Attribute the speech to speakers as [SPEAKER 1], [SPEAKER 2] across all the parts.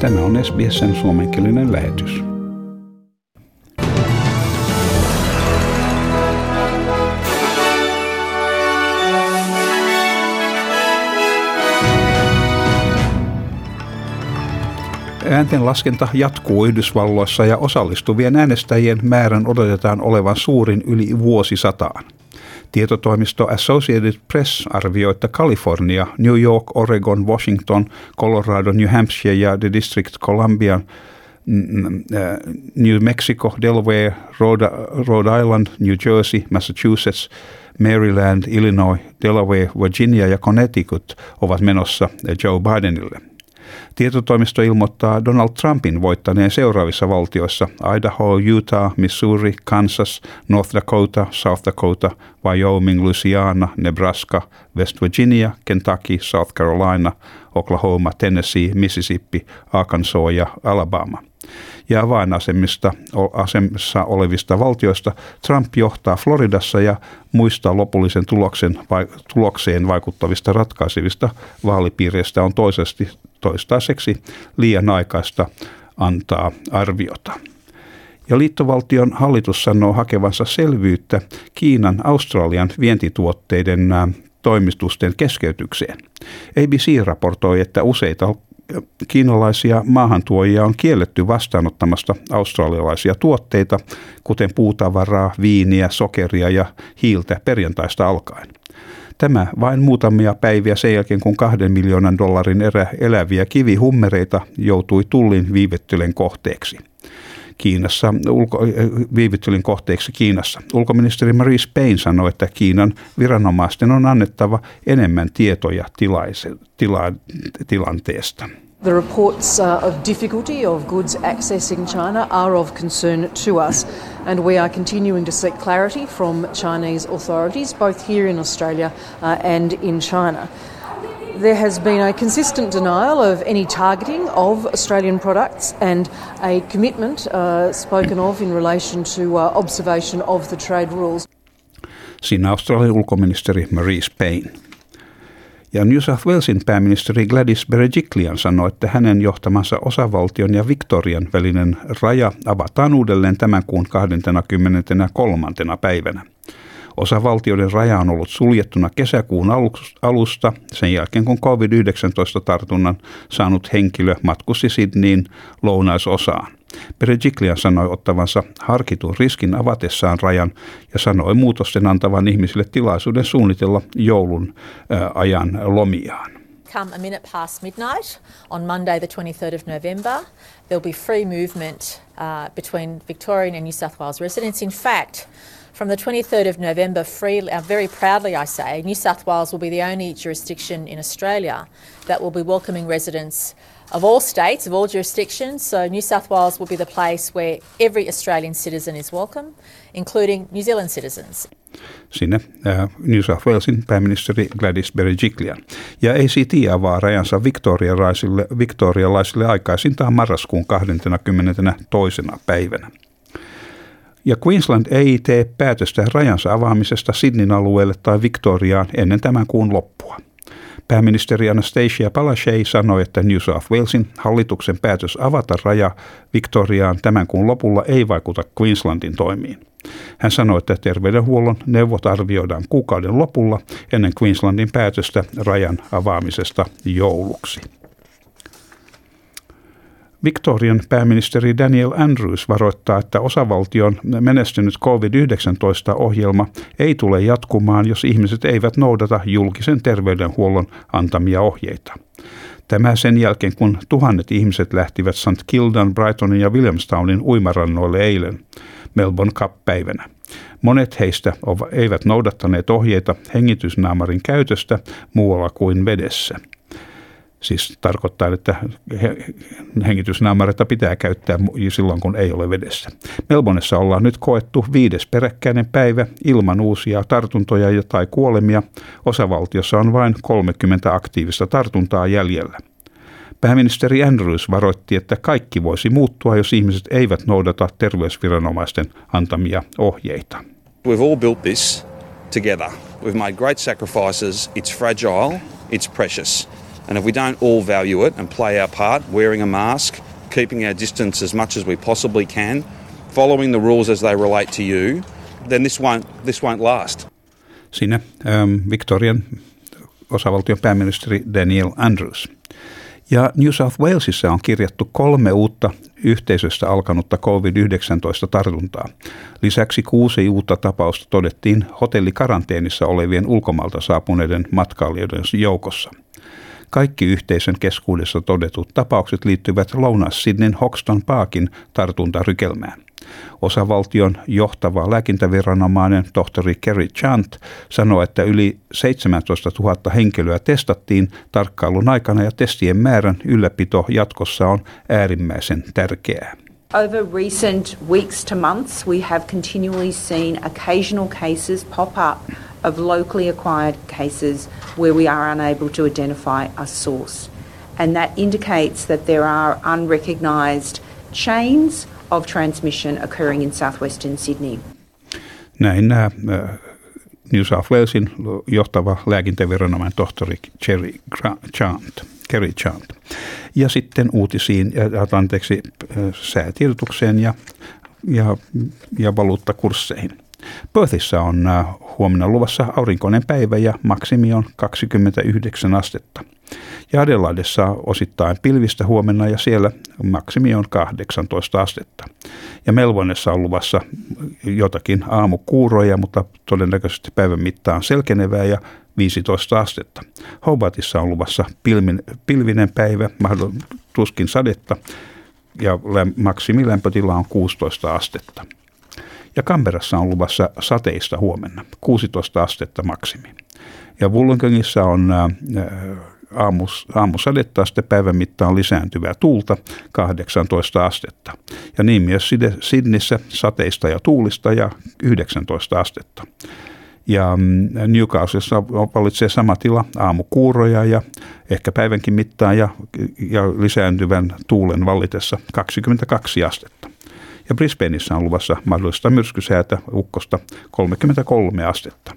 [SPEAKER 1] Tämä on SBSn suomenkielinen lähetys. Äänten laskenta jatkuu Yhdysvalloissa ja osallistuvien äänestäjien määrän odotetaan olevan suurin yli vuosisataan. Tietotoimisto Associated Press arvioi, että Kalifornia, New York, Oregon, Washington, Colorado, New Hampshire ja The District Columbia, New Mexico, Delaware, Rhode, Rhode Island, New Jersey, Massachusetts, Maryland, Illinois, Delaware, Virginia ja Connecticut ovat menossa Joe Bidenille – Tietotoimisto ilmoittaa Donald Trumpin voittaneen seuraavissa valtioissa Idaho, Utah, Missouri, Kansas, North Dakota, South Dakota, Wyoming, Louisiana, Nebraska, West Virginia, Kentucky, South Carolina, Oklahoma, Tennessee, Mississippi, Arkansas ja Alabama – ja avainasemissa olevista valtioista Trump johtaa Floridassa ja muista lopullisen tuloksen, tulokseen vaikuttavista ratkaisevista vaalipiireistä on toisesti, toistaiseksi liian aikaista antaa arviota. Ja liittovaltion hallitus sanoo hakevansa selvyyttä Kiinan Australian vientituotteiden toimistusten keskeytykseen. ABC raportoi, että useita kiinalaisia maahantuojia on kielletty vastaanottamasta australialaisia tuotteita, kuten puutavaraa, viiniä, sokeria ja hiiltä perjantaista alkaen. Tämä vain muutamia päiviä sen jälkeen, kun kahden miljoonan dollarin erä eläviä kivihummereita joutui tullin viivettelyjen kohteeksi. Kiinassa, ulko, viivyttelyn kohteeksi Kiinassa. Ulkoministeri Maurice Payne sanoi, että Kiinan viranomaisten on annettava enemmän tietoja tilaise, tila, tilanteesta.
[SPEAKER 2] The reports uh, of difficulty of goods accessing China are of concern to us, and we are continuing to seek clarity from Chinese authorities, both here in Australia uh, and in China. There has been a consistent denial of any targeting of Australian products and a commitment uh, spoken of in relation to uh, observation of the trade rules.
[SPEAKER 1] Siinä Australian ulkoministeri Maurice Payne. Ja New South Walesin pääministeri Gladys Berejiklian sanoi, että hänen johtamansa osavaltion ja Victorian välinen raja avataan uudelleen tämän kuun 23. päivänä. Osavaltioiden raja on ollut suljettuna kesäkuun alusta sen jälkeen, kun COVID-19-tartunnan saanut henkilö matkusti Sydneyin lounaisosaan. Perejiklian sanoi ottavansa harkitun riskin avatessaan rajan ja sanoi muutosten antavan ihmisille tilaisuuden suunnitella joulun ajan lomiaan.
[SPEAKER 3] Come a minute past midnight on Monday, the 23rd of November, there'll be free movement uh, between Victorian and New South Wales residents. In fact, From the 23rd of November, free, uh, very proudly I say, New South Wales will be the only jurisdiction in Australia that will be welcoming residents of all states, of all jurisdictions. So New South Wales will be the place where every Australian citizen is welcome, including New Zealand citizens.
[SPEAKER 1] Sinne äh, New South Walesin pääministeri Gladys Berejiklian. Ja ACT avaa rajansa viktorialaisille, viktorialaisille aikaisintaan marraskuun 22. päivänä. Ja Queensland ei tee päätöstä rajansa avaamisesta Sydneyn alueelle tai Victoriaan ennen tämän kuun loppua. Pääministeri Anastasia Palaszczuk sanoi, että New South Walesin hallituksen päätös avata raja Victoriaan tämän kuun lopulla ei vaikuta Queenslandin toimiin. Hän sanoi, että terveydenhuollon neuvot arvioidaan kuukauden lopulla ennen Queenslandin päätöstä rajan avaamisesta jouluksi. Victorian pääministeri Daniel Andrews varoittaa, että osavaltion menestynyt COVID-19-ohjelma ei tule jatkumaan, jos ihmiset eivät noudata julkisen terveydenhuollon antamia ohjeita. Tämä sen jälkeen, kun tuhannet ihmiset lähtivät St. Kildan, Brightonin ja Williamstownin uimarannoille eilen Melbourne Cup-päivänä. Monet heistä eivät noudattaneet ohjeita hengitysnaamarin käytöstä muualla kuin vedessä – Siis tarkoittaa, että hengitysnaamareita pitää käyttää silloin, kun ei ole vedessä. Melbonessa ollaan nyt koettu viides peräkkäinen päivä ilman uusia tartuntoja tai kuolemia. Osavaltiossa on vain 30 aktiivista tartuntaa jäljellä. Pääministeri Andrews varoitti, että kaikki voisi muuttua, jos ihmiset eivät noudata terveysviranomaisten antamia ohjeita.
[SPEAKER 4] We've all built this together. We've made great sacrifices. It's fragile. It's precious. And if we don't all value it and play our part, wearing a mask, keeping our distance as much as we possibly can, following the rules as they relate to you, then this won't, this won't last.
[SPEAKER 1] Siinä ähm, Victorian osavaltion pääministeri Daniel Andrews. Ja New South Walesissa on kirjattu kolme uutta yhteisöstä alkanutta COVID-19 tartuntaa. Lisäksi kuusi uutta tapausta todettiin hotellikaranteenissa olevien ulkomailta saapuneiden matkailijoiden joukossa. Kaikki yhteisön keskuudessa todetut tapaukset liittyvät Lounais-Sydneyn Hoxton Parkin tartuntarykelmään. Osavaltion johtava lääkintäviranomainen tohtori Kerry Chant sanoi, että yli 17 000 henkilöä testattiin tarkkailun aikana ja testien määrän ylläpito jatkossa on äärimmäisen tärkeää.
[SPEAKER 5] Over recent weeks to months, we have continually seen occasional cases pop up of locally acquired cases where we are unable to identify a source. And that indicates that there are unrecognised chains of transmission occurring in southwestern Sydney.
[SPEAKER 1] Näin nämä New South Walesin johtava lääkintäviranomainen tohtori Cherry Chant, Kerry Chant. Ja sitten uutisiin, anteeksi, säätiedotukseen ja, ja, ja valuuttakursseihin. Perthissä on huomenna luvassa aurinkoinen päivä ja maksimi on 29 astetta. Ja Adelaidessa osittain pilvistä huomenna ja siellä maksimi on 18 astetta. Ja Melbourneessa on luvassa jotakin aamukuuroja, mutta todennäköisesti päivän mittaan selkenevää ja 15 astetta. Hobartissa on luvassa pilmin, pilvinen päivä, tuskin sadetta ja maksimilämpötila on 16 astetta. Ja Kamperassa on luvassa sateista huomenna, 16 astetta maksimi. Ja Wollongongissa on äh, aamus, aamusadetta, sitten päivän mittaan lisääntyvää tuulta 18 astetta. Ja niin myös Sydneyssä sateista ja tuulista ja 19 astetta. Ja mm, Newcastlessa valitsee sama tila, aamukuuroja ja ehkä päivänkin mittaan ja, ja lisääntyvän tuulen vallitessa 22 astetta. Ja Brisbaneissa on luvassa mahdollista myrskysäätä ukkosta 33 astetta.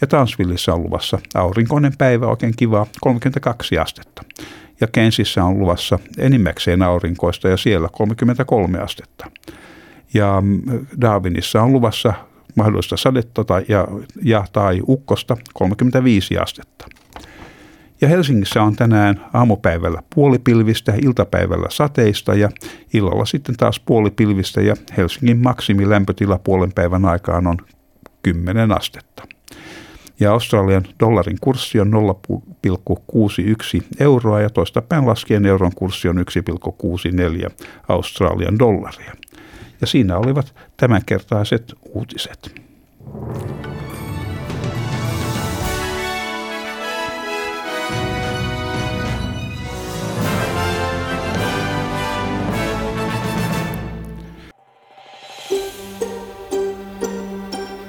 [SPEAKER 1] Ja Tansvillissa on luvassa aurinkoinen päivä, oikein kiva, 32 astetta. Ja Kensissä on luvassa enimmäkseen aurinkoista ja siellä 33 astetta. Ja mm, Darwinissa on luvassa mahdollista sadetta tai, ja, ja, tai ukkosta 35 astetta. Ja Helsingissä on tänään aamupäivällä puolipilvistä, iltapäivällä sateista ja illalla sitten taas puolipilvistä ja Helsingin maksimilämpötila puolen päivän aikaan on 10 astetta. Ja Australian dollarin kurssi on 0,61 euroa ja toista päin laskien euron kurssi on 1,64 Australian dollaria. Ja siinä olivat tämänkertaiset uutiset.